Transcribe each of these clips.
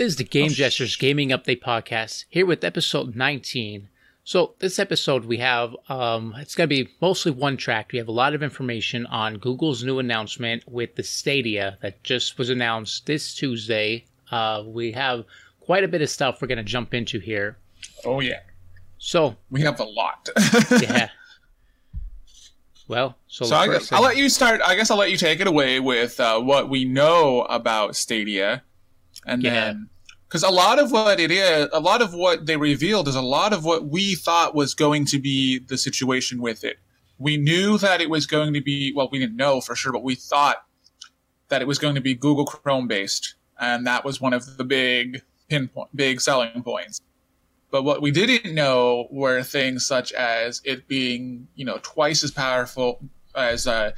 This is the Game Jesters Gaming Update Podcast here with episode 19. So, this episode we have, um, it's going to be mostly one track. We have a lot of information on Google's new announcement with the Stadia that just was announced this Tuesday. Uh, we have quite a bit of stuff we're going to jump into here. Oh, yeah. So, We have a lot. yeah. Well, so, so I guess, I'll let you start. I guess I'll let you take it away with uh, what we know about Stadia, and Yeah. then because a lot of what it is, a lot of what they revealed is a lot of what we thought was going to be the situation with it. We knew that it was going to be well, we didn't know for sure, but we thought that it was going to be Google Chrome based, and that was one of the big pinpoint, big selling points. But what we didn't know were things such as it being, you know, twice as powerful as uh,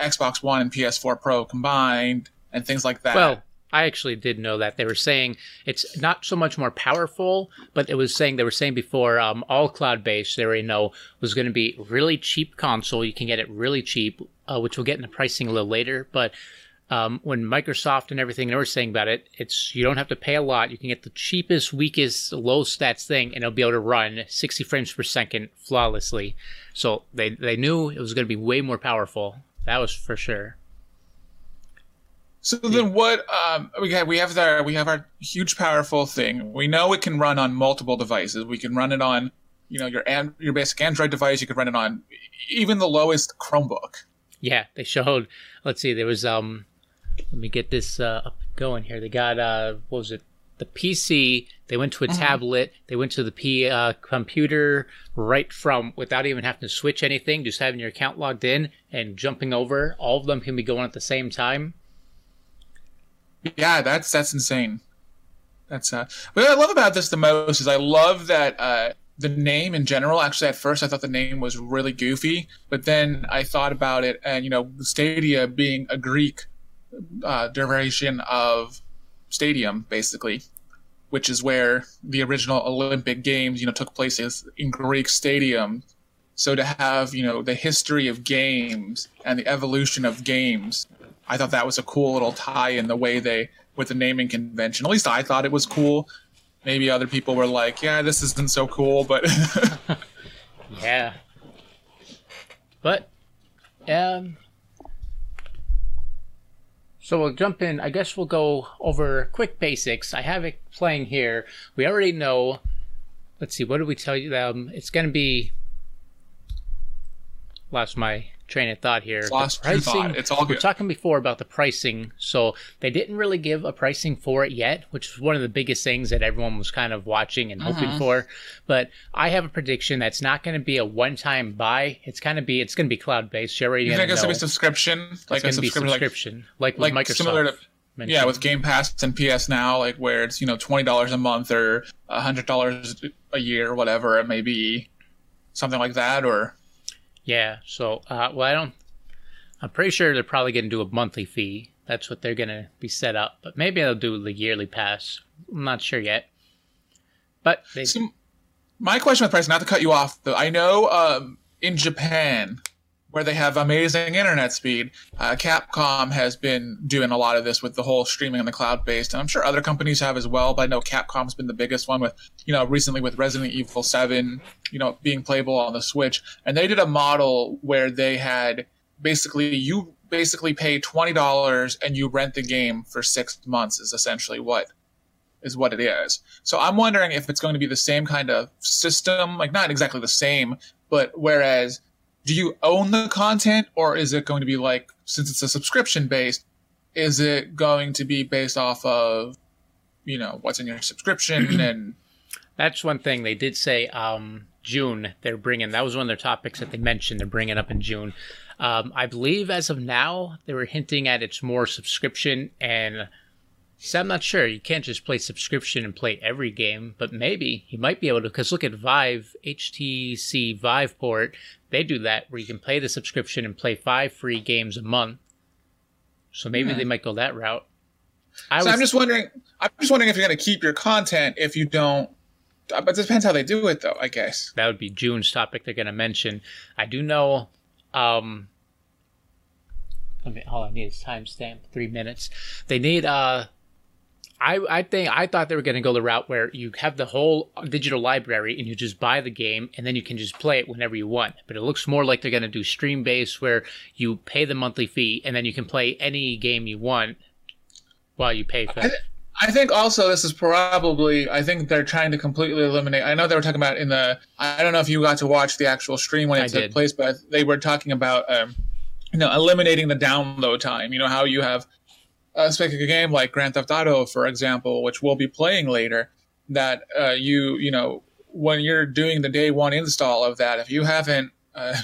Xbox One and PS4 Pro combined, and things like that. Well, I actually did know that they were saying it's not so much more powerful, but it was saying they were saying before um, all cloud based. They already know was going to be really cheap console. You can get it really cheap, uh, which we'll get into pricing a little later. But um, when Microsoft and everything they were saying about it, it's you don't have to pay a lot. You can get the cheapest, weakest, low stats thing, and it'll be able to run 60 frames per second flawlessly. So they they knew it was going to be way more powerful. That was for sure. So then, what um, we have we have our we have our huge powerful thing. We know it can run on multiple devices. We can run it on, you know, your an, your basic Android device. You could run it on even the lowest Chromebook. Yeah, they showed. Let's see, there was um. Let me get this uh, up going here. They got uh, what was it? The PC. They went to a tablet. They went to the P uh, computer right from without even having to switch anything. Just having your account logged in and jumping over. All of them can be going at the same time. Yeah, that's that's insane. That's uh. What I love about this the most is I love that uh the name in general. Actually, at first I thought the name was really goofy, but then I thought about it, and you know, Stadia being a Greek uh, derivation of stadium, basically, which is where the original Olympic Games, you know, took place in Greek stadium. So to have you know the history of games and the evolution of games I thought that was a cool little tie in the way they with the naming convention. At least I thought it was cool. Maybe other people were like, "Yeah, this isn't so cool," but Yeah. But, um, so we'll jump in. I guess we'll go over quick basics. I have it playing here. We already know. Let's see. What did we tell you? Um, it's going to be. Lost my train of thought here. Lost your thought. It's all We are talking before about the pricing, so they didn't really give a pricing for it yet, which was one of the biggest things that everyone was kind of watching and hoping Mm-hmm. for. But I have a prediction that's not going to be a one-time buy. It's going to be it's going to be cloud-based. You're already you going think to it's know. gonna be subscription, it's like a going to be subscription, like, subscription, like, with like Microsoft. similar to mentioned. yeah, with Game Pass and PS Now, like where it's you know twenty dollars a month or hundred dollars a year, or whatever it may be, something like that, or Yeah. So, uh, well, I don't. I'm pretty sure they're probably going to do a monthly fee. That's what they're going to be set up. But maybe they'll do the yearly pass. I'm not sure yet. But they, See, my question with price, not to cut you off, though, I know um, in Japan, where they have amazing internet speed, uh, Capcom has been doing a lot of this with the whole streaming on the cloud based, and I'm sure other companies have as well. But I know Capcom's been the biggest one with, you know, recently with Resident Evil 7, you know, being playable on the Switch, and they did a model where they had basically you basically pay twenty dollars and you rent the game for six months is essentially what is what it is. So I'm wondering if it's going to be the same kind of system, like not exactly the same, but whereas do you own the content or is it going to be like since it's a subscription based, is it going to be based off of you know what's in your subscription and that's one thing they did say. Um, June they're bringing. That was one of their topics that they mentioned. They're bringing up in June. Um, I believe as of now they were hinting at it's more subscription and. So I'm not sure. You can't just play subscription and play every game, but maybe you might be able to. Because look at Vive, HTC Vive port. They do that where you can play the subscription and play five free games a month. So maybe they might go that route. I so was, I'm just wondering. I'm just wondering if you're going to keep your content if you don't. But it depends how they do it, though. I guess. that would be June's topic they're going to mention. I do know. Um, I mean, all I need is timestamp three minutes. They need uh I, I think I thought they were going to go the route where you have the whole digital library and you just buy the game and then you can just play it whenever you want. But it looks more like they're going to do stream based where you pay the monthly fee and then you can play any game you want while you pay for it. I think also this is probably I think they're trying to completely eliminate. I know they were talking about in the I don't know if you got to watch the actual stream when it I took did. place, but they were talking about um, you know eliminating the download time. You know how you have a specific game like Grand Theft Auto, for example, which we'll be playing later. That uh, you you know when you're doing the day one install of that, if you haven't, uh,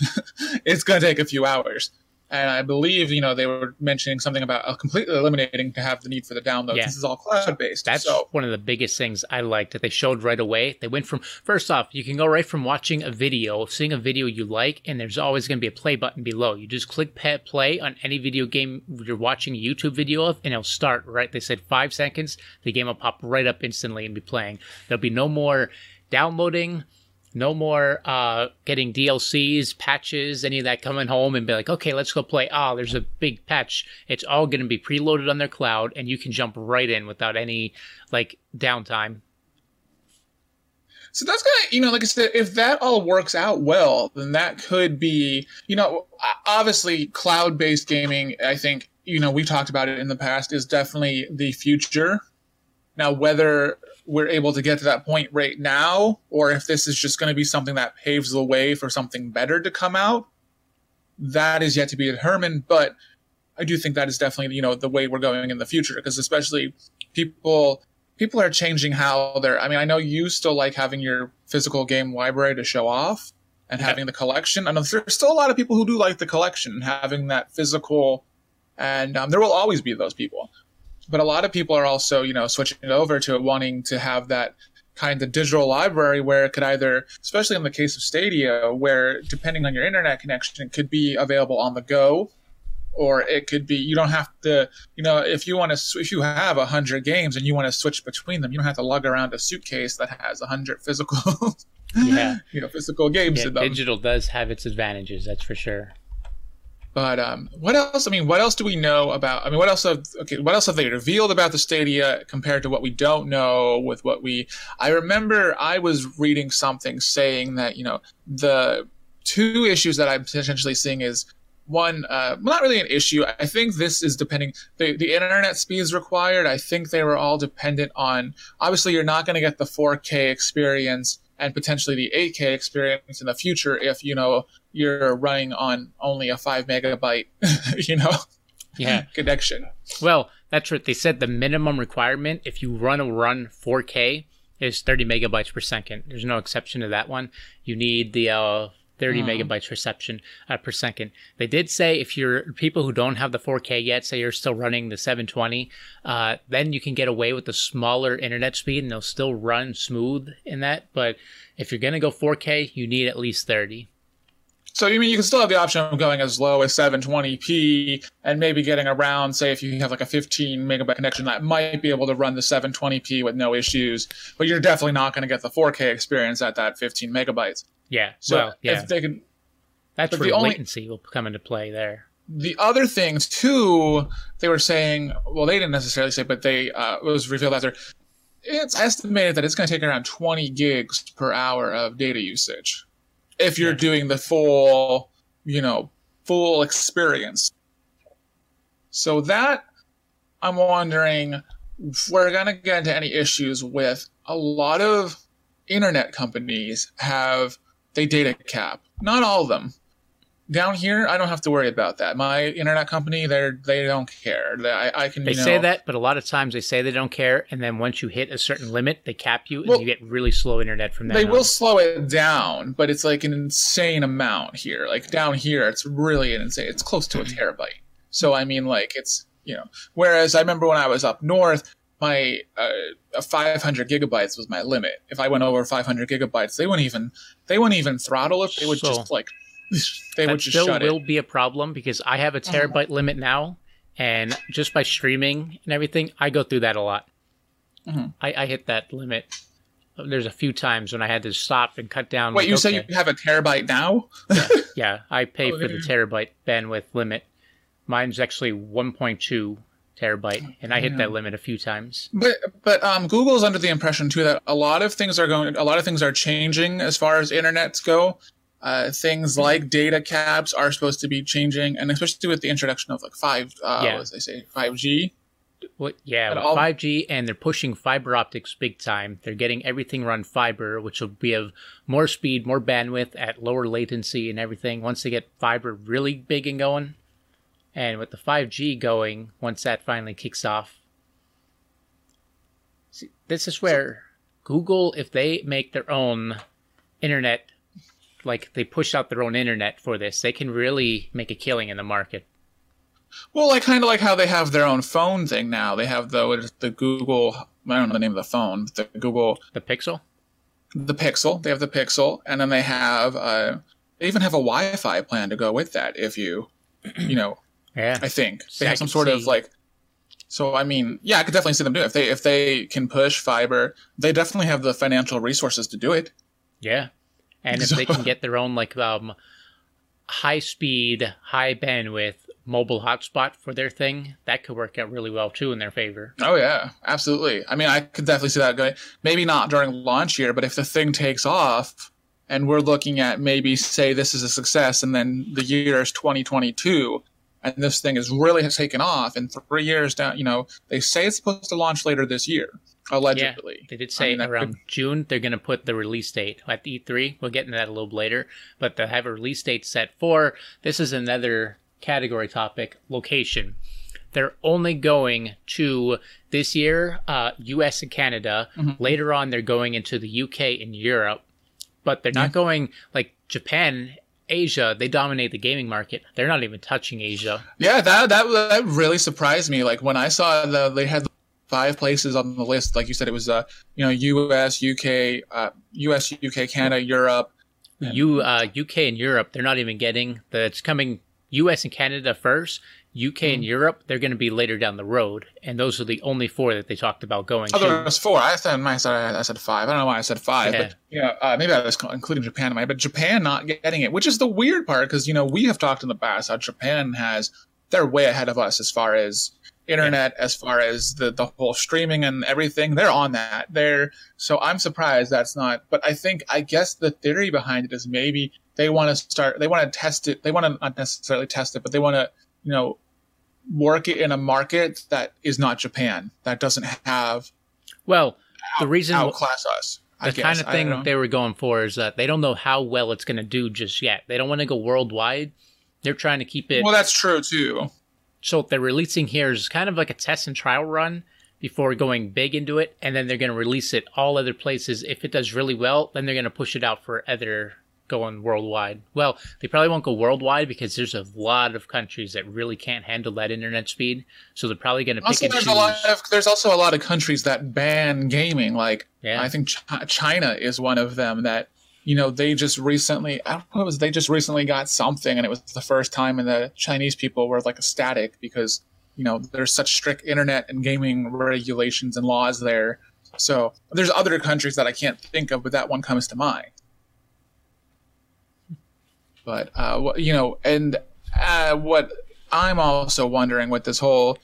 it's going to take a few hours. And I believe, you know, they were mentioning something about completely eliminating to have the need for the download. Yeah. This is all cloud based. That's so one of the biggest things I liked that they showed right away. They went from first off, you can go right from watching a video, seeing a video you like, and there's always going to be a play button below. You just click play on any video game you're watching a YouTube video of, and it'll start right. They said five seconds, the game will pop right up instantly and be playing. There'll be no more downloading. No more uh, getting DLCs, patches, any of that coming home and be like, okay, let's go play. Ah, there's a big patch. It's all going to be preloaded on their cloud, and you can jump right in without any like downtime. So that's gonna, you know, like I said, if that all works out well, then that could be, you know, obviously cloud-based gaming. I think, you know, we've talked about it in the past, is definitely the future. Now, whether we're able to get to that point right now, or if this is just going to be something that paves the way for something better to come out, that is yet to be determined. But I do think that is definitely, you know, the way we're going in the future, because especially people people are changing how they're i mean i know you still like having your physical game library to show off and Yeah. having the collection and there's still a lot of people who do like the collection and having that physical and um, there will always be those people but a lot of people are also you know switching over to wanting to have that kind of digital library where it could either especially in the case of stadia where depending on your internet connection it could be available on the go or it could be you don't have to you know if you want to if you have a hundred games and you want to switch between them you don't have to lug around a suitcase that has a hundred physical Yeah. you know physical games Yeah, in them digital does have its advantages, that's for sure. But um what else i mean what else do we know about i mean what else have okay what else have they revealed about the stadia compared to what we don't know with what we i remember i was reading something saying that you know the two issues that i'm potentially seeing is one uh, well, not really an issue. I think this is depending the, the internet speeds required. I think they were all dependent on obviously you're not going to get the 4k experience and potentially the 8k experience in the future if you know you're running on only a 5 megabyte you know Yeah. connection Well, that's what they said. The minimum requirement, if you run a run 4K, is 30 megabytes per second. There's no exception to that one. You need the uh, 30 megabytes reception uh, per second. They did say if you're people who don't have the 4K yet, say you're still running the 720, uh, then you can get away with the smaller internet speed and they'll still run smooth in that. But if you're gonna go 4K, you need at least 30. so you mean you can still have the option of going as low as 720p and maybe getting around say if you have like a 15 megabyte connection that might be able to run the 720p with no issues but you're definitely not going to get the 4k experience at that 15 megabytes Yeah. so well, yeah. if they can That's where the only- latency will come into play there. the other things too, they were saying. Well, they didn't necessarily say, but they uh, it was revealed after. It's estimated that it's going to take around 20 gigs per hour of data usage if you're Yeah. doing the full, you know, full experience. So that I'm wondering if we're going to get into any issues with a lot of internet companies have they data cap. Not all of them down here, I don't have to worry about that. My internet company, they're they don't care. I, I can. They you know, say that, but a lot of times they say they don't care, and then once you hit a certain limit, they cap you, and Well, you get really slow internet from that. They on. will slow it down, but it's like an insane amount here. Like down here, it's really an insane. It's close to a terabyte. So I mean, like it's you know. Whereas I remember when I was up north, my uh, 500 gigabytes was my limit. If I went over 500 gigabytes, they wouldn't even they wouldn't even throttle it. They would So- just like they that would just still shut will it. be a problem because I have a terabyte limit now, and just by streaming and everything, I go through that a lot. Mhm. I, I hit that limit. There's a few times when I had to stop and cut down. Wait, like, you say you have a terabyte now? Yeah, I pay Oh, for the terabyte bandwidth limit. Mine's actually 1.2 terabyte, and I hit Yeah. that limit a few times. But but um, Google's under the impression too that a lot of things are going, a lot of things are changing as far as internets go. Uh, things like data caps are supposed to be changing, and especially with the introduction of like five, uh, Yeah. what did they say, five G. What? Yeah, all- 5G, and they're pushing fiber optics big time. They're getting everything run fiber, which will be of more speed, more bandwidth at lower latency and everything. Once they get fiber really big and going, and with the 5G going, once that finally kicks off, see, this is where Google, if they make their own internet, like they push out their own internet for this, they can really make a killing in the market. Well, like kind of like how they have their own phone thing now. They have the the Google. I don't know the name of the phone. The Google The Pixel. the Pixel. They have the Pixel, and then they have uh, they even have a Wi-Fi plan to go with that. If you, you know, Yeah. I think they have some sort of like. So I mean, yeah, I could definitely see them do it. If they if they can push fiber, they definitely have the financial resources to do it. Yeah. And if they can get their own like um high speed, high bandwidth mobile hotspot for their thing, that could work out really well too in their favor. Oh yeah, absolutely. I mean, I could definitely see that going. Maybe not during launch year, but if the thing takes off, and we're looking at maybe say this is a success, and then the year is 2022, and this thing is really has taken off, in three years down, you know, they say it's supposed to launch later this year, allegedly. They did I say mean, that around June they're going to put the release date at E3. We'll get into that a little bit later, but they have a release date set for this is another category topic location. They're only going to this year, uh, U.S. and Canada. Mhm. Later on, they're going into the U.K. and Europe, but they're not Yeah. going like Japan, Asia. They dominate the gaming market. They're not even touching Asia. Yeah, that that that really surprised me. Like when I saw the they had five places on the list. Like you said, it was uh you know U.S., UK, uh, U.S., UK, Canada, Europe. Yeah. U uh, UK and Europe, they're not even getting the. It's coming U.S. and Canada first. UK and Mhm. Europe, they're going to be later down the road, and those are the only four that they talked about going to. Oh, there was four. I said I said I said five. I don't know why I said five, Yeah. but you know, uh, maybe I was including Japan in my. But Japan not getting it, which is the weird part, because you know we have talked in the past how Japan has they're way ahead of us as far as internet, as far as the the whole streaming and everything. They're on that. They're so I'm surprised that's not. But I think I guess the theory behind it is maybe they want to start. They want to test it. They want to not necessarily test it, but they want to you know work it in a market that is not Japan that doesn't have Well, the reason outclass us. I the guess. kind of thing they were going for is that they don't know how well it's going to do just yet. They don't want to go worldwide. They're trying to keep it well, that's true too. so what they're releasing here is kind of like a test and trial run before going big into it, and then they're going to release it all other places. If it does really well, then they're going to push it out for other going worldwide. Well, they probably won't go worldwide because there's a lot of countries that really can't handle that internet speed. So they're probably going to pick Also, there's choose. a lot of there's also a lot of countries that ban gaming. Like yeah, I think Ch- China is one of them that you know they just recently. I don't know what it was they just recently got something, and it was the first time, and the Chinese people were like ecstatic because you know there's such strict internet and gaming regulations and laws there. So there's other countries that I can't think of, but that one comes to mind. But uh, you know, and uh, what I'm also wondering with this whole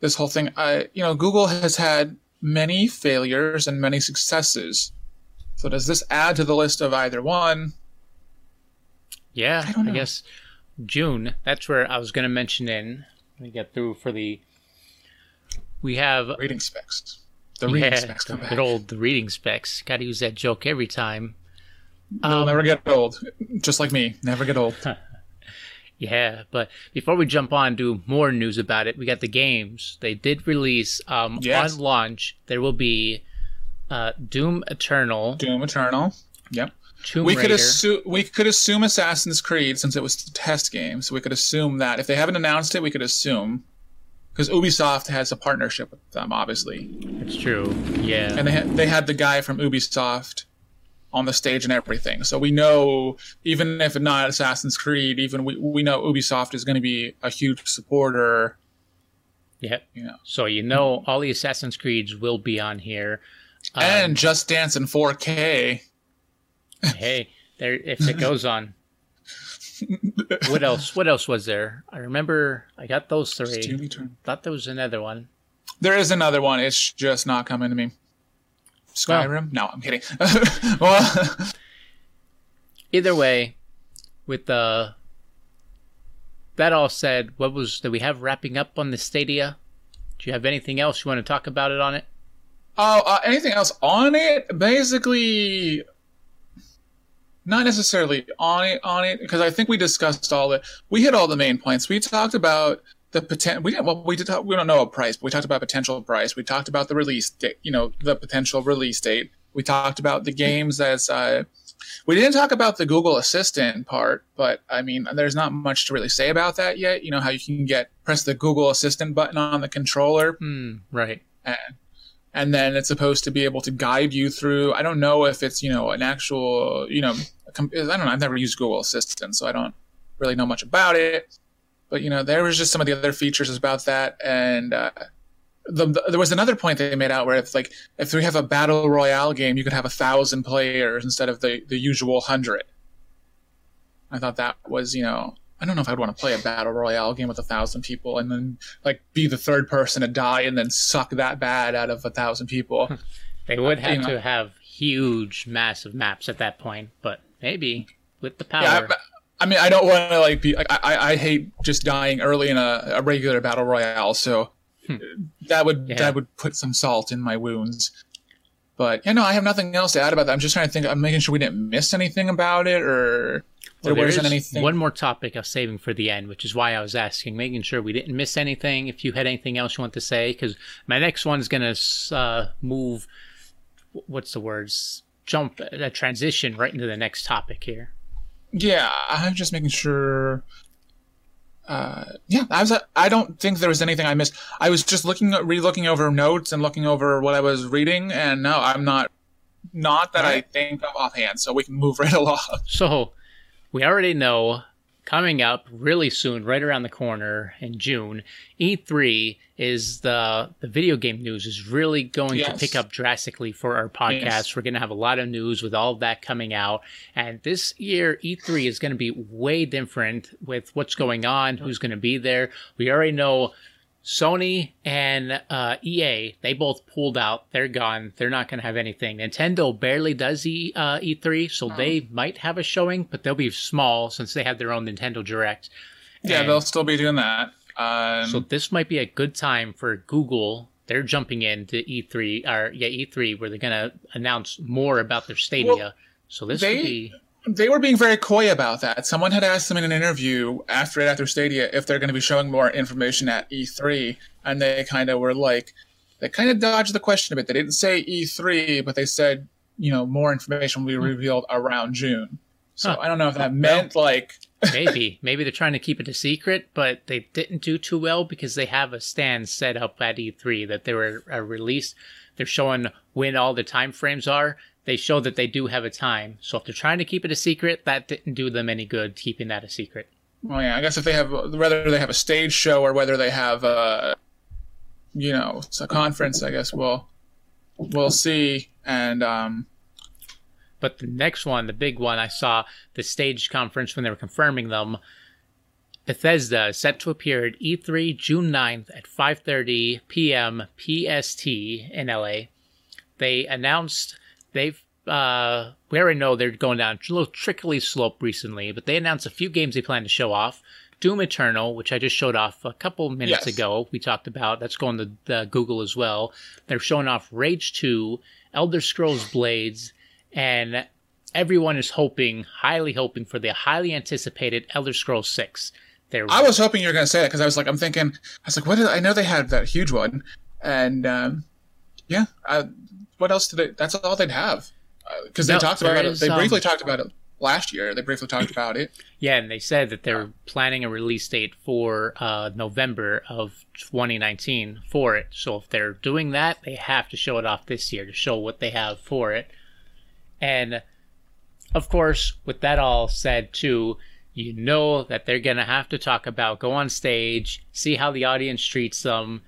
this whole thing, uh, you know, Google has had many failures and many successes. So does this add to the list of either one? yeah. I I, guess June. That's where I was going to mention in. Let me get through for the. We have Rating specs. The reading yeah, specs come back. good old the reading specs. Got to use that joke every time. They'll Um, never get old. Just like me, never get old. Yeah, but before we jump on to more news about it, we got the games. They did release um, Yes. on launch. There will be uh, Doom Eternal, Doom Eternal. Yep. Tomb we Raider. could assume we could assume Assassin's Creed since it was the test game, so we could assume that if they haven't announced it, we could assume because Ubisoft has a partnership with them, obviously, It's true. Yeah. and they had, they had the guy from Ubisoft on the stage and everything. So we know even if not Assassin's Creed, even we we know Ubisoft is going to be a huge supporter. yeah. You know, So you know all the Assassin's Creeds will be on here. Um, and Just Dance in 4K. hey, there if it goes on. what else? What else was there? I remember I got those three. Thought there was another one. There is another one. It's just not coming to me. Skyrim? no, I'm kidding. well, Either way, with the that all said, what was that we have wrapping up on the Stadia? Do you have anything else you want to talk about it on it? oh, uh, anything else on it? Basically, not necessarily on it. On it because I think we discussed all the we hit all the main points. We talked about the potential. We didn't. Well, we did. Talk, we don't know a price, but we talked about potential price. We talked about the release date. You know, the potential release date. We talked about the games as Uh, we didn't talk about the Google Assistant part, but I mean, there's not much to really say about that yet. You know how you can get press the Google Assistant button on the controller, Hmm. Right. and, and then it's supposed to be able to guide you through. I don't know if it's you know an actual you know I don't know. I've never used Google Assistant, so I don't really know much about it. But you know, there was just some of the other features about that, and uh, the, the, there was another point they made out where it's like if we have a battle royale game, you could have a thousand players instead of the the usual hundred. I thought that was you know. I don't know if I'd want to play a battle royale game with a thousand people and then like be the third person to die and then suck that bad out of a thousand people. They would Uh, have you know. to have huge, massive maps at that point, but maybe with the power. Yeah, I, mean, I don't want to like be. I, I, I hate just dying early in a, a regular battle royale. So that would Yeah. that would put some salt in my wounds. But yeah, no, I have nothing else to add about that. I'm just trying to think. I'm making sure we didn't miss anything about it, or Well, there wasn't is anything. one more topic I was saving for the end, which is why I was asking, making sure we didn't miss anything. If you had anything else you want to say, because my next one is going to uh, move. What's the words? Jump a transition right into the next topic here. Yeah, I'm just making sure. Uh, yeah, I was. I don't think there was anything I missed. I was just looking, re-looking over notes and looking over what I was reading, and no, I'm not. Not that I think of offhand. So we can move right along. So, we already know coming up really soon, right around the corner in June, E3 is the the video game news is really going to pick up drastically for our podcast. Yes. We're going to have a lot of news with all of that coming out, and this year E3 is going to be way different with what's going on, who's going to be there. We already know Sony and uh, EA, they both pulled out. They're gone. They're not going to have anything. Nintendo barely does e, uh, E3, so they might have a showing, but they'll be small since they have their own Nintendo Direct. Yeah, And they'll still be doing that. Um, so this might be a good time for Google. They're jumping into E3, or yeah, E3, where they're going to announce more about their Stadia. Well, so this they- would be they were being very coy about that. Someone had asked them in an interview after it after Stadia if they're going to be showing more information at E3, and they kind of were like, they kind of dodged the question a bit. They didn't say E3, but they said, you know, more information will be revealed around June. So Hmm. Huh. I don't know if that meant like, maybe maybe they're trying to keep it a secret but they didn't do too well because they have a stand set up at e3 that they were uh, released they're showing when all the time frames are they show that they do have a time so if they're trying to keep it a secret that didn't do them any good keeping that a secret well, yeah, I guess if they have whether they have a stage show or whether they have a, you know, it's a conference. I guess we'll we'll see. And um, but the next one the big one i saw the stage conference when they were confirming them Bethesda is set to appear at E3 June 9th at 5:30 p.m. PST in LA. They announced they've uh, we already know they're going down a little trickly slope recently, but they announced a few games they plan to show off. Doom Eternal, which I just showed off a couple minutes Yes. ago, we talked about. That's going to the Google as well. They're showing off Rage 2, Elder Scrolls Blades, and everyone is hoping, highly hoping for the highly anticipated Elder Scrolls 6. They're I was hoping you were going to say that because I was like, I'm thinking, I was like, what? I know they had that huge one, and um, yeah, uh, what else did they? That's all they'd have because they No, talked about is, it. They briefly um, talked about it last year. They briefly talked about it. Yeah, and they said that they're planning a release date for uh, November of 2019 for it. So if they're doing that, they have to show it off this year to show what they have for it. And of course, with that all said, too, you know that they're going to have to talk about, go on stage, see how the audience treats them,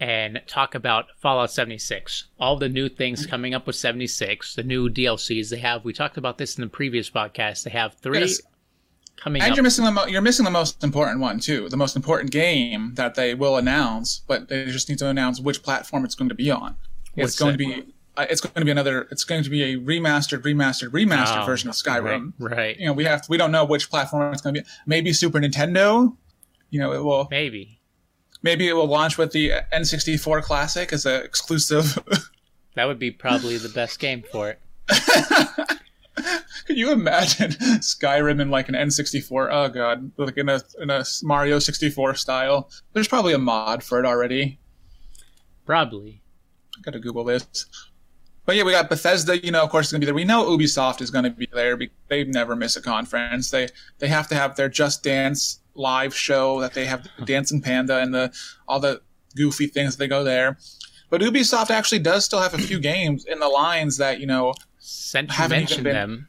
and talk about Fallout 76. All the new things coming up with 76, the new DLCs they have. We talked about this in the previous podcast. They have three Yes. coming And up. you're missing the mo- you're missing the most important one too. The most important game that they will announce, but they just need to announce which platform it's going to be on. What's it's going that? to be uh, it's going to be another. It's going to be a remastered, remastered, remastered Oh, version of Skyrim. Right. right. You know, we have we don't know which platform it's going to be. Maybe Super Nintendo. You know, it will Maybe. Maybe it will launch with the N64 Classic as an exclusive. That would be probably the best game for it. Can you imagine Skyrim in like an N64? Oh god, like in a in a Mario 64 style. There's probably a mod for it already. Probably. I gotta Google this. But yeah, we got Bethesda. You know, of course, is gonna be there. We know Ubisoft is gonna be there. Because they never miss a conference. They they have to have their Just Dance live show that they have Dancing Panda and the all the goofy things that they go there. But Ubisoft actually does still have a few games in the lines that you know Since you Haven't mentioned been- them,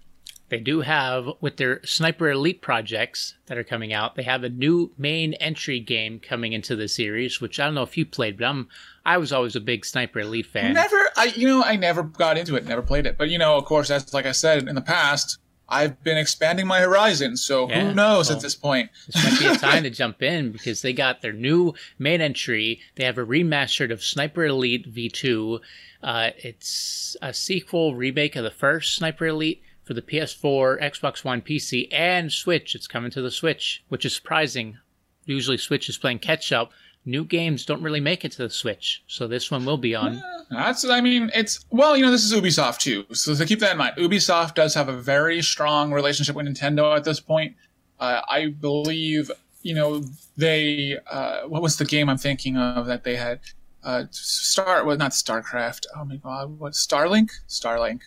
they do have with their Sniper Elite projects that are coming out. They have a new main entry game coming into the series, which I don't know if you played, but I'm I was always a big Sniper Elite fan. Never, I you know, I never got into it, never played it. But you know, of course, as like I said in the past, I've been expanding my horizons. So Yeah, who knows well- at this point? This might be a time to jump in because they got their new main entry. They have a remastered of Sniper Elite V2. Uh, it's a sequel remake of the first Sniper Elite for the PS4, Xbox One, PC, and Switch. It's coming to the Switch, which is surprising. Usually, Switch is playing catch up. New games don't really make it to the Switch, so this one will be on. That's, I mean, it's well, you know, this is Ubisoft too, so to keep that in mind. Ubisoft does have a very strong relationship with Nintendo at this point. Uh, I believe, you know, they uh, what was the game I'm thinking of that they had? Uh, Star, well, not StarCraft. Oh my God, what Starlink? Starlink.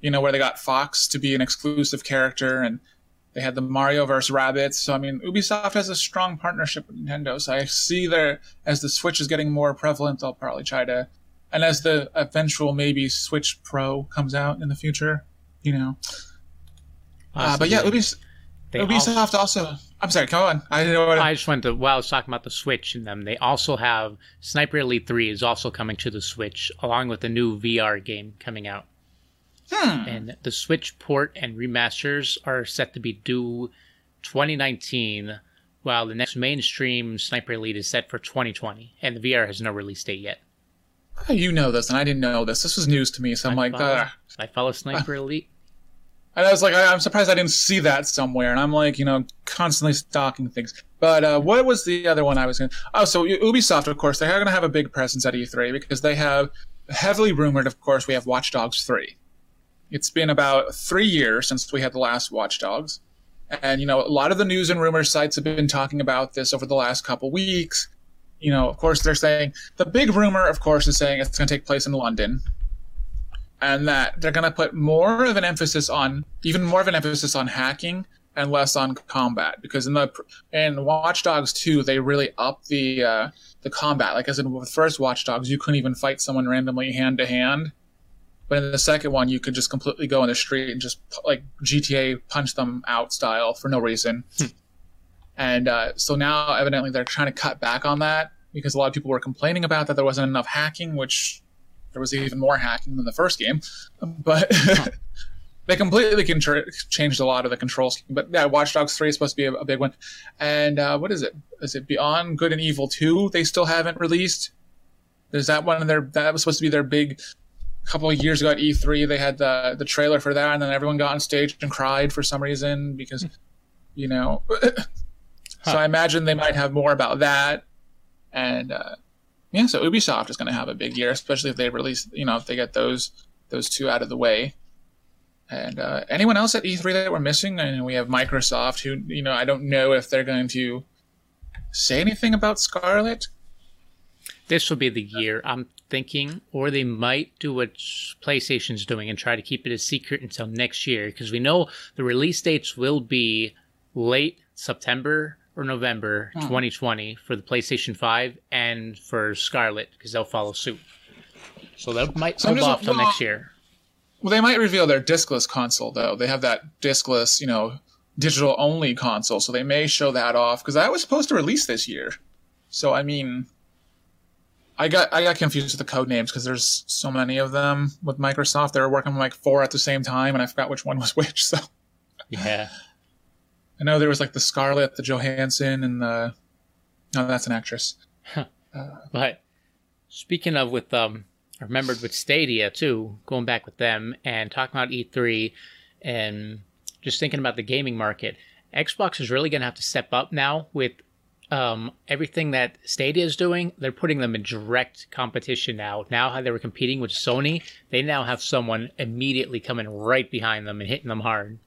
You know, where they got Fox to be an exclusive character, and they had the Mario vs. Rabbids. So I mean, Ubisoft has a strong partnership with Nintendo. So I see there as the Switch is getting more prevalent, they'll probably try to and as the eventual maybe Switch Pro comes out in the future, you know. Uh, but yeah. Ubis- Ubisoft also, I'm sorry, come on. I didn't know what. I just went to, while I was talking about the Switch and them, they also have Sniper Elite 3 is also coming to the Switch, along with a new VR game coming out. Hmm. And the Switch port and remasters are set to be due 2019, while the next mainstream Sniper Elite is set for 2020, and the VR has no release date yet. How you know this, and I didn't know this. This was news to me, so I'm I like, follow, Ugh. I follow Sniper Elite. and I was like, I, I'm surprised I didn't see that somewhere, and I'm like, you know, constantly stalking things. But uh, what was the other one I was going? to... Oh, so Ubisoft, of course, they're going to have a big presence at E3 because they have heavily rumored. Of course, we have Watch Dogs 3. It's been about three years since we had the last Watchdogs. And, you know, a lot of the news and rumor sites have been talking about this over the last couple weeks. You know, of course, they're saying the big rumor, of course, is saying it's going to take place in London. And that they're going to put more of an emphasis on, even more of an emphasis on hacking and less on combat. Because in the in Watch Dogs 2, they really up the uh, the combat. Like as in the first Watch Dogs, you couldn't even fight someone randomly hand to hand. But in the second one, you could just completely go in the street and just like GTA punch them out style for no reason. and uh, so now, evidently, they're trying to cut back on that because a lot of people were complaining about that there wasn't enough hacking, which there was even more hacking than the first game. But they completely contr- changed a lot of the control scheme. But yeah, Watch Dogs 3 is supposed to be a, a big one. And uh, what is it? Is it Beyond Good and Evil 2? They still haven't released. Is that one their? That was supposed to be their big couple of years ago at E3, they had the the trailer for that, and then everyone got on stage and cried for some reason because, you know. so I imagine they might have more about that, and uh, yeah, so Ubisoft is going to have a big year, especially if they release, you know, if they get those those two out of the way. And uh, anyone else at E3 that we're missing? I know we have Microsoft, who you know I don't know if they're going to say anything about Scarlett. This will be the year I'm thinking, or they might do what PlayStation's doing and try to keep it a secret until next year because we know the release dates will be late September or November hmm. 2020 for the PlayStation 5 and for Scarlett because they'll follow suit. So that might So hold off till well, next year. Well, they might reveal their discless console though. They have that discless, you know, digital only console, so they may show that off because that was supposed to release this year. So I mean, I got I got confused with the code names because there's so many of them with Microsoft. They were working on like four at the same time, and I forgot which one was which. So Yeah. I know there was like the Scarlett, the Johansson, and the no, that's an actress. But speaking of with um, I remembered with Stadia too, going back with them and talking about E3 and just thinking about the gaming market. Xbox is really going to have to step up now with um, everything that Stadia is doing. They're putting them in direct competition now. Now, how they were competing with Sony, they now have someone immediately coming right behind them and hitting them hard.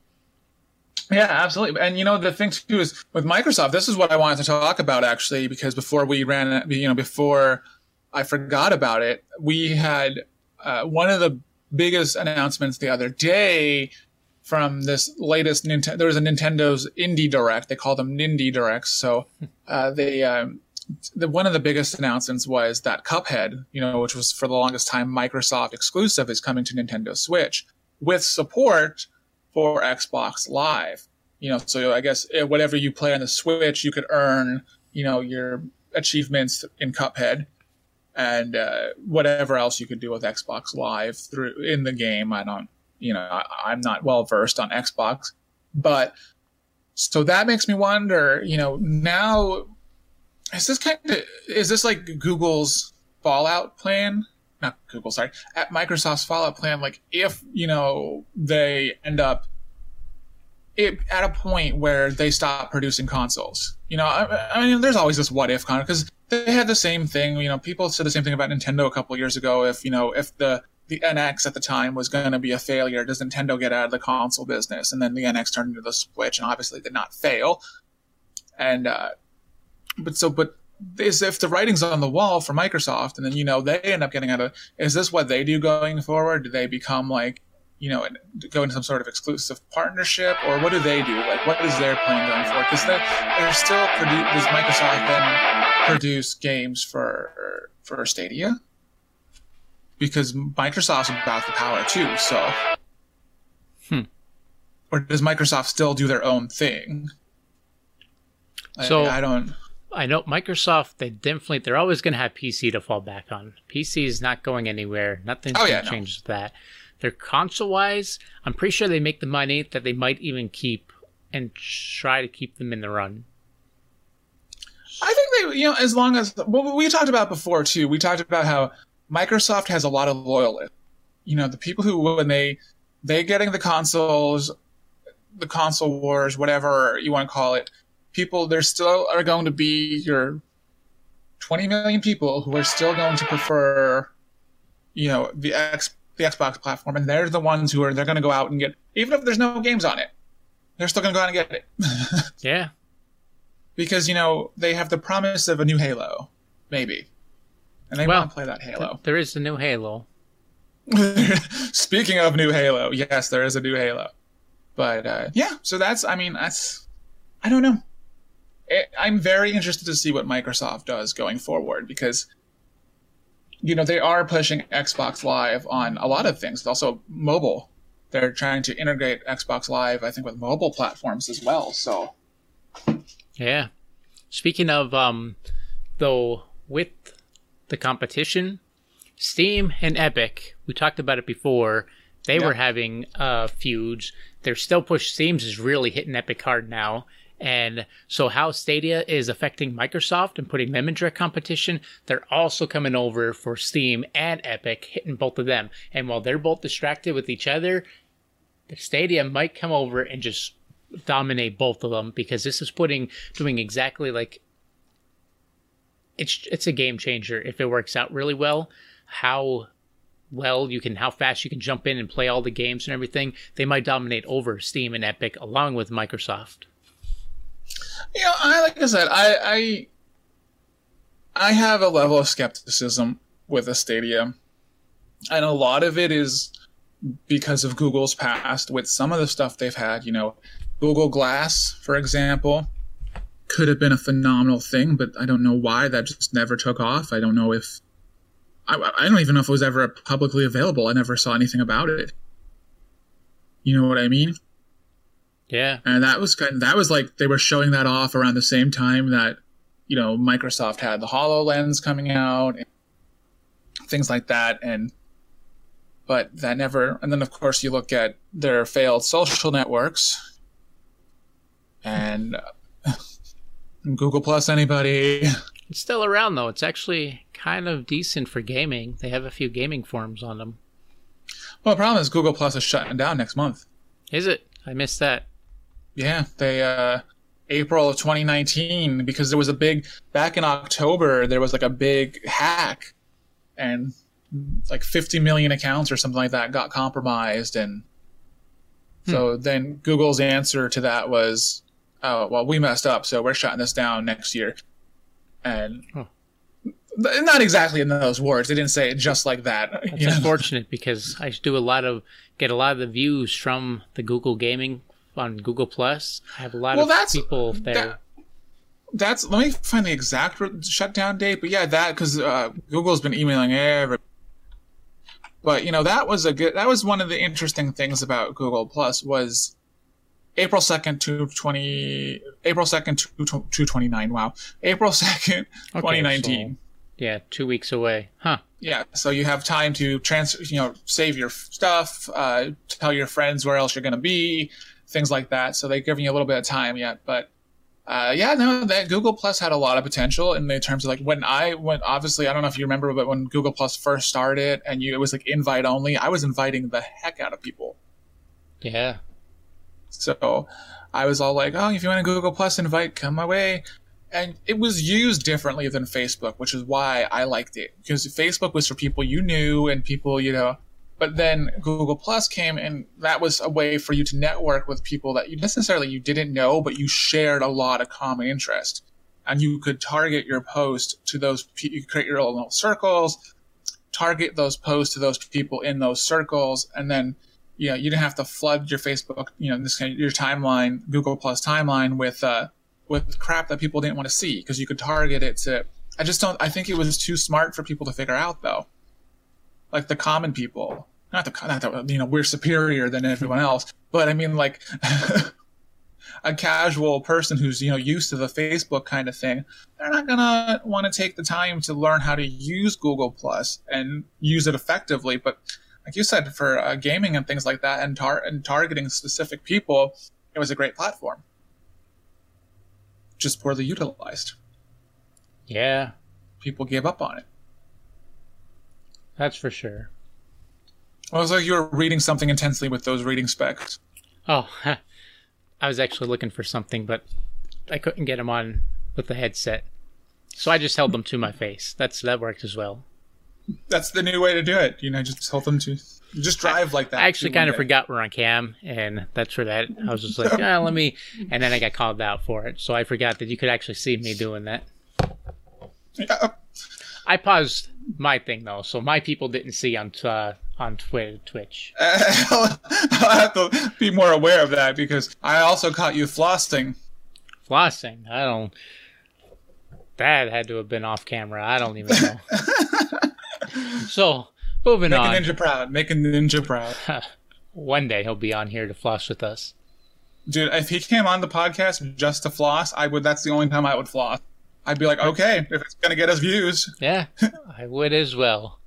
Yeah, absolutely. And you know, the thing too is with Microsoft, this is what I wanted to talk about actually, because before we ran, you know, before I forgot about it, we had uh, one of the biggest announcements the other day from this latest Nintendo. There was a Nintendo's Indie Direct. They call them Nindy Directs. So uh, they. Um, the, one of the biggest announcements was that Cuphead, you know, which was for the longest time Microsoft exclusive, is coming to Nintendo Switch with support for Xbox Live. You know, so I guess eh, whatever you play on the Switch, you could earn, you know, your achievements in Cuphead and uh, whatever else you could do with Xbox Live through in the game. I don't, you know, I, am not well versed on Xbox, but so that makes me wonder, you know, now is this kind of is this like Google's Fallout plan? Not Google, sorry, at Microsoft's Fallout plan. Like if you know they end up it, at a point where they stop producing consoles. You know, I, I mean, there's always this what if kind of because they had the same thing. You know, people said the same thing about Nintendo a couple years ago. If you know, if the the NX at the time was going to be a failure, does Nintendo get out of the console business? And then the NX turned into the Switch, and obviously did not fail. And uh, but so, but is if the writing's on the wall for Microsoft, and then you know they end up getting out of. Is this what they do going forward? Do they become like you know, go into some sort of exclusive partnership, or what do they do? Like, what is their plan going forward? Because they're, they're still produ- does Microsoft then produce games for for Stadia? Because Microsoft's about the power too. So, hmm. or does Microsoft still do their own thing? So I, I don't. I know Microsoft. They definitely they're always going to have PC to fall back on. PC is not going anywhere. Nothing's oh, going to yeah, change no. that. They're console wise. I'm pretty sure they make the money that they might even keep and try to keep them in the run. I think they, you know, as long as well, we talked about before too. We talked about how Microsoft has a lot of loyalists. You know, the people who when they they getting the consoles, the console wars, whatever you want to call it, people there still are going to be your 20 million people who are still going to prefer, you know, the X the Xbox platform, and they're the ones who are they're going to go out and get even if there's no games on it, they're still going to go out and get it. yeah, because you know they have the promise of a new Halo, maybe, and they well, want to play that Halo. Th- there is a new Halo. Speaking of new Halo, yes, there is a new Halo, but uh, yeah, so that's I mean that's I don't know. It, I'm very interested to see what Microsoft does going forward because you know, they are pushing Xbox Live on a lot of things. Also, mobile. They're trying to integrate Xbox Live, I think, with mobile platforms as well. So, yeah. Speaking of, um, though, with the competition, Steam and Epic, we talked about it before. They yep. were having uh, feuds. They're still push. Steam's is really hitting Epic hard now. And so, how Stadia is affecting Microsoft and putting them in direct competition, they're also coming over for Steam and Epic, hitting both of them. And while they're both distracted with each other, the Stadia might come over and just dominate both of them because this is putting doing exactly like it's it's a game changer if it works out really well. How well you can how fast you can jump in and play all the games and everything, they might dominate over Steam and Epic along with Microsoft. You know, I like I said, I I I have a level of skepticism with a Stadia, and a lot of it is because of Google's past with some of the stuff they've had. You know, Google Glass, for example, could have been a phenomenal thing, but I don't know why that just never took off. I don't know if I, I don't even know if it was ever publicly available. I never saw anything about it. You know what I mean? Yeah. And that was kind of, that was like they were showing that off around the same time that you know Microsoft had the HoloLens coming out and things like that and but that never and then of course you look at their failed social networks And Google Plus, anybody? It's still around though. It's actually kind of decent for gaming. They have a few gaming forums on them. Well, the problem is Google Plus is shutting down next month. Is it? I missed that. Yeah, they uh April of 2019 because there was a big back in October there was like a big hack and like 50 million accounts or something like that got compromised and so then Google's answer to that was oh well we messed up so we're shutting this down next year and Huh. th- not exactly in those words they didn't say it just like that It's you know? unfortunate because I do a lot of get a lot of the views from the Google Gaming on Google Plus. I have a lot Well, of people there. that- that's let me find the exact shutdown date but yeah that because uh, google's been emailing every but you know that was a good that was one of the interesting things about google plus was april 2nd to 20 april 2nd to, to, to 29 wow april 2nd 2019 yeah, two weeks away. Huh. yeah so you have time to transfer you know save your stuff uh, tell your friends where else you're going to be things like that so they're giving you a little bit of time yet but uh, yeah no that google plus had a lot of potential in the terms of like when i went obviously i don't know if you remember but when google plus first started and you it was like invite only i was inviting the heck out of people Yeah. So I was all like, oh, if you want a Google Plus invite, come my way. And it was used differently than Facebook, which is why I liked it. Because Facebook was for people you knew and people, you know. But then Google Plus came and that was a way for you to network with people that you necessarily you didn't know, but you shared a lot of common interest. And you could target your post to those, you could create your own little circles, target those posts to those people in those circles, and then you know, you didn't have to flood your Facebook, you know, this kind of, your timeline, Google Plus timeline with uh, with crap that people didn't want to see because you could target it to. I just don't. I think it was too smart for people to figure out though. Like the common people, not the not that you know we're superior than everyone else, but I mean like a casual person who's you know used to the Facebook kind of thing, they're not gonna want to take the time to learn how to use Google Plus and use it effectively, but like you said, for uh, gaming and things like that, and, tar- and targeting specific people, it was a great platform. Just poorly utilized. Yeah, People gave up on it. that's for sure. Well, it was like you were reading something intensely with those reading specs. Oh, I was actually looking for something, but I couldn't get them on with the headset. So I just held them to my face. That's that worked as well. That's the new way to do it. You know, just tell them to just drive like that. I actually kind of forgot we're on cam, and that's for that. I was just like, ah, let me, and then I got called out for it, so I forgot that you could actually see me doing that. Yeah. I paused my thing though, so my people didn't see on uh, on Twitter, Twitch. I'll have to be more aware of that because I also caught you flossing. Flossing, I don't. That had to have been off camera. I don't even know. so moving on. Make a on. ninja proud. Make a ninja proud. One day he'll be on here to floss with us. Dude, if he came on the podcast just to floss, I would. That's the only time I would floss. I'd be like, okay, if it's gonna get us views. Yeah, I would as well.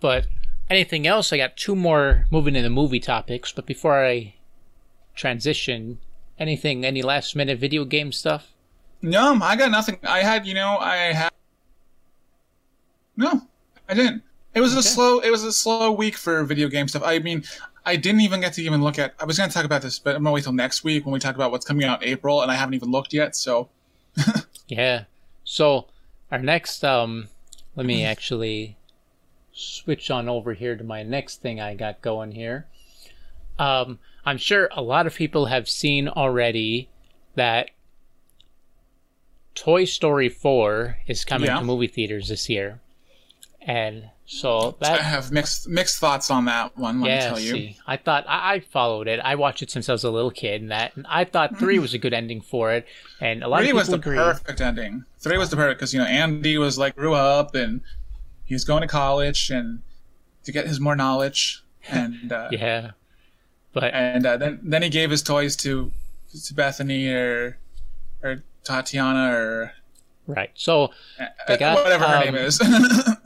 But anything else? I got two more moving into the movie topics. But before I transition, anything, any last minute video game stuff? No, I got nothing. I had, you know, I had. No, I didn't. It was a slow. It was a slow week for video game stuff. I mean, I didn't even get to even look at. I was going to talk about this, but I'm gonna wait till next week when we talk about what's coming out in April, and I haven't even looked yet. So Yeah. So our next, um, let me actually switch on over here to my next thing I got going here. Um, I'm sure a lot of people have seen already that Toy Story 4 is coming Yeah. to movie theaters this year. And so I have mixed mixed thoughts on that one. Let me tell you. see, I thought I, I followed it. I watched it since I was a little kid, and that and I thought three was a good ending for it, and a lot Three of was the agree. perfect ending. Three was the perfect because you know Andy was like grew up and he was going to college and to get his more knowledge and uh, Yeah, but and uh, then then he gave his toys to to Bethany or or Tatiana or right. So got, whatever her um, name is.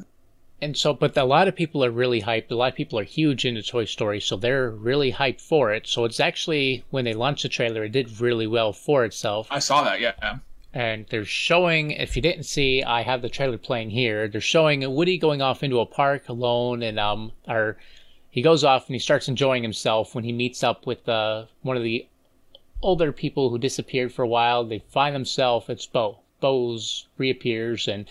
and so, but a lot of people are really hyped. A lot of people are huge into Toy Story, so they're really hyped for it. So it's actually when they launched the trailer, it did really well for itself. I saw that, yeah. And they're showing, if you didn't see, I have the trailer playing here. They're showing Woody going off into a park alone, and um, or he goes off and he starts enjoying himself when he meets up with uh, one of the older people who disappeared for a while. They find themselves. It's Bo. Bo's reappears and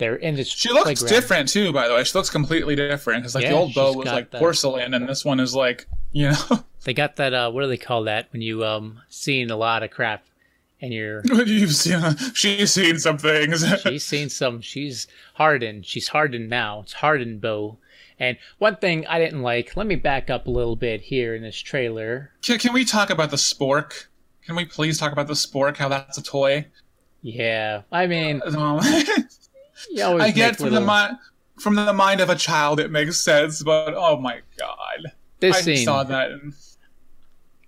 they're in this. She looks playground. different too, by the way. She looks completely different because like Yeah, the old Bo was like that- porcelain, and this one is like you know They got that. Uh, what do they call that when you um seen a lot of crap and you're you've seen. She's seen some things. she's seen some. She's hardened. She's hardened now. It's hardened Bo And one thing I didn't like. Let me back up a little bit here in this trailer. can, can we talk about the spork? Can we please talk about the spork? How that's a toy? Yeah, I mean, Um, I get from little, the mind from the mind of a child, it makes sense, but oh my god, this I scene. saw that. And,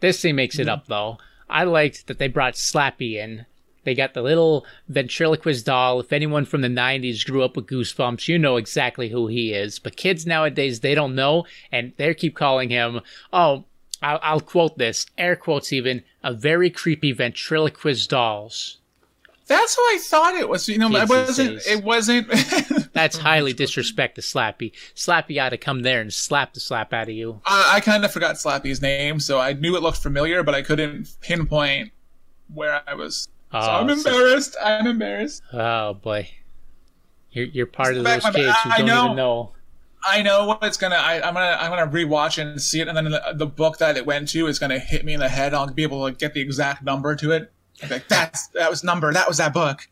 This scene makes it up though. I liked that they brought Slappy in. They got the little ventriloquist doll. If anyone from the 90s grew up with Goosebumps, you know exactly who he is. But kids nowadays, they don't know, and they keep calling him, oh, I'll, I'll quote this, air quotes even, a very creepy ventriloquist dolls. That's what I thought it was. You know, it wasn't. It wasn't. That's highly disrespect to Slappy. Slappy ought to come there and slap the slap out of you. I, I kind of forgot Slappy's name, so I knew it looked familiar, but I couldn't pinpoint where I was. So Oh, I'm so- embarrassed. I'm embarrassed. oh boy. You're, you're part of those kids who I don't know. even know. I know what it's gonna. I, I'm gonna. I'm gonna rewatch it and see it, and then the, the book that it went to is gonna hit me in the head. I'll be able to get the exact number to it. Be like, that's that was number. That was that book,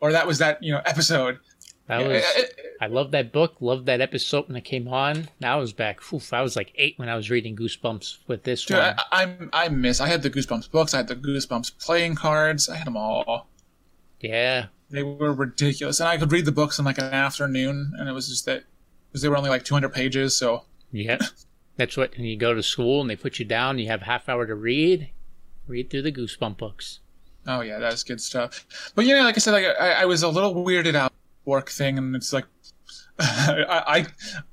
or that was that you know episode. That was. I loved that book. Loved that episode when it came on. Now I was back. Oof, I was like eight when I was reading Goosebumps with this Dude, one. I, I'm I miss. I had the Goosebumps books. I had the Goosebumps playing cards. I had them all. yeah, They were ridiculous, and I could read the books in like an afternoon, and it was just that because they were only like 200 pages. So yeah. That's what. And you go to school and they put you down. You have a half hour to read. Read through the Goosebump books. Oh yeah, that's good stuff. But yeah, like I said, like I, I was a little weirded out work thing, and it's like I,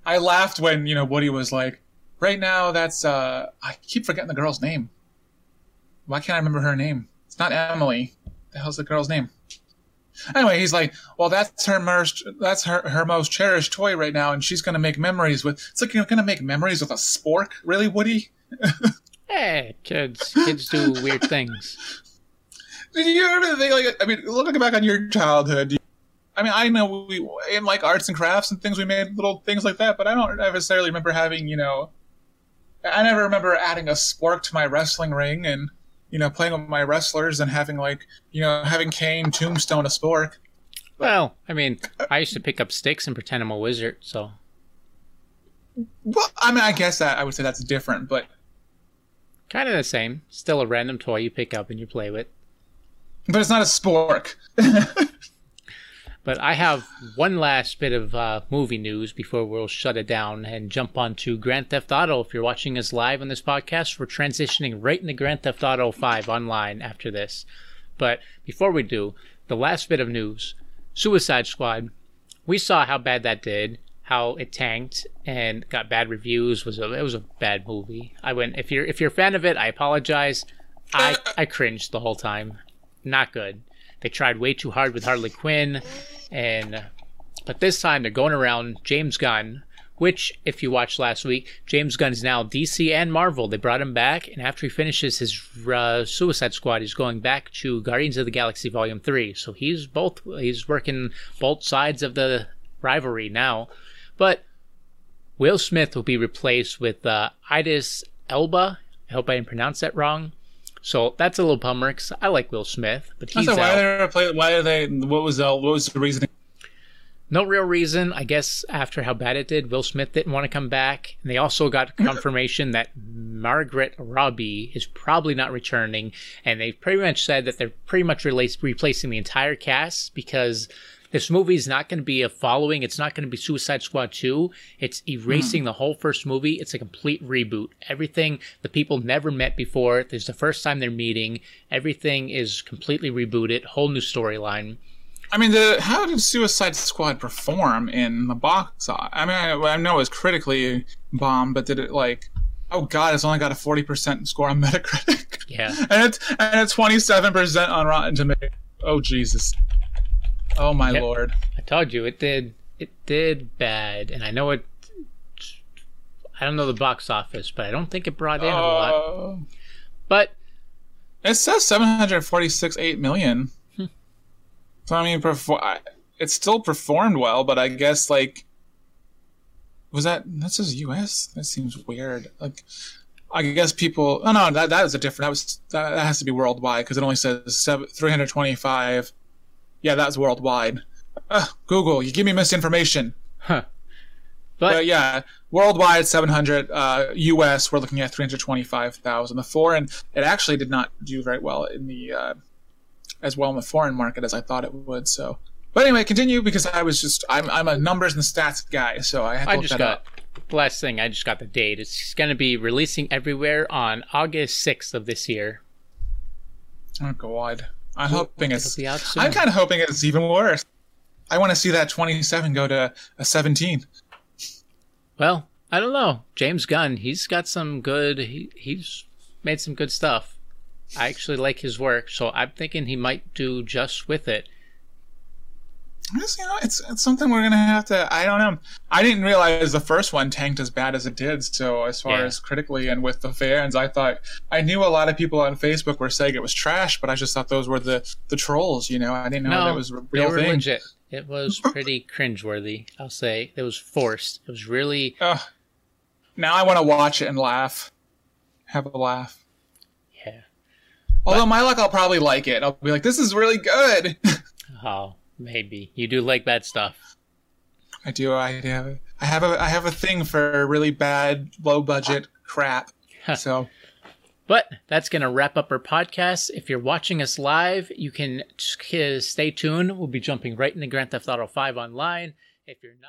I I laughed when you know Woody was like, right now that's uh I keep forgetting the girl's name. Why can't I remember her name? It's not Emily. The hell's the girl's name? Anyway, he's like, well, that's her most, that's her, her most cherished toy right now, and she's gonna make memories with. It's like you're gonna make memories with a spork, really, Woody? Hey, kids. Kids do weird things. Did you ever think like? I mean, looking back on your childhood, I mean, I know we in like arts and crafts and things, we made little things like that, but I don't necessarily remember having, you know, I never remember adding a spork to my wrestling ring and you know playing with my wrestlers and having like you know having Kane tombstone a spork. Well, I mean, I used to pick up sticks and pretend I'm a wizard. So Well, I mean, I guess that I would say that's different, but kind of the same. Still a random toy you pick up and you play with. But it's not a spork. But I have one last bit of uh, movie news before we'll shut it down and jump on to Grand Theft Auto. If you're watching us live on this podcast, we're transitioning right into Grand Theft Auto 5 online after this. But before we do, the last bit of news Suicide Squad. We saw how bad that did, how it tanked and got bad reviews. Was a, it was a bad movie. I went if you're if you're a fan of it, I apologize. I I cringed the whole time. Not good. They tried way too hard with Harley Quinn, and but this time they're going around James Gunn, which if you watched last week, James Gunn is now DC and Marvel. They brought him back, and after he finishes his uh, Suicide Squad, he's going back to Guardians of the Galaxy Volume Three. So he's both he's working both sides of the rivalry now, but. Will Smith will be replaced with uh, Idris Elba. I hope I didn't pronounce that wrong. So that's a little bummer 'cause I like Will Smith, but he's so why out. are they play? Why are they? What was the what was the reasoning? No real reason. I guess after how bad it did, Will Smith didn't want to come back. And they also got confirmation that Margaret Robbie is probably not returning. And they pretty much said that they're pretty much replacing the entire cast because this movie is not going to be a following. It's not going to be Suicide Squad 2. It's erasing hmm. the whole first movie. It's a complete reboot. Everything the people never met before. This is the first time they're meeting. Everything is completely rebooted. Whole new storyline. I mean, the how did Suicide Squad perform in the box? office? I mean, I, I know it was critically bombed, but did it like? Oh God, it's only got a forty percent score on Metacritic. Yeah. and it's and it's twenty seven percent on Rotten Tomatoes. Oh Jesus. Oh my Yep. lord. I told you it did. It did bad, and I know it. I don't know the box office, but I don't think it brought in a lot. Uh, But it says seven hundred forty six eight million. Hmm. So I mean, perfor- I- it still performed well, but I guess like was that that says U.S. That seems weird. Like I guess people. Oh no, that that is a different. That was that, that has to be worldwide because it only says seven three hundred twenty five. Yeah, that's worldwide. Ugh, Google, you give me misinformation. huh. But, But yeah, worldwide 700. Uh, U.S. we're looking at 325,000. The foreign, it actually did not do very well in the uh, as well in the foreign market as I thought it would. So, but anyway, continue because I was just I'm I'm a numbers and stats guy, so I had to I look just that got up. last thing. I just got the date. It's going to be releasing everywhere on August sixth of this year. Oh God, I'm hoping It'll it's. be out soon. I'm kind of hoping it's even worse. I want to see that 27 go to a 17. Well, I don't know. James Gunn, he's got some good. He, he's made some good stuff. I actually like his work, so I'm thinking he might do just with it. I guess, you know, it's, it's something we're gonna have to. I don't know. I didn't realize the first one tanked as bad as it did. So as far Yeah. as critically and with the fans, I thought I knew a lot of people on Facebook were saying it was trash, but I just thought those were the the trolls. You know, I didn't know No, that was a They real were thing. legit. It was oh. pretty cringeworthy. I'll say it was forced. It was really Ugh. now I want to watch it and laugh, have a laugh. yeah. Although my luck, I'll probably like it. I'll be like, this is really good. Oh, maybe you do like bad stuff. I do. I have. a- I have a. I have a thing for really bad, low budget crap. so But that's going to wrap up our podcast. If you're watching us live, you can t- stay tuned. We'll be jumping right into Grand Theft Auto 5 online. If you're not,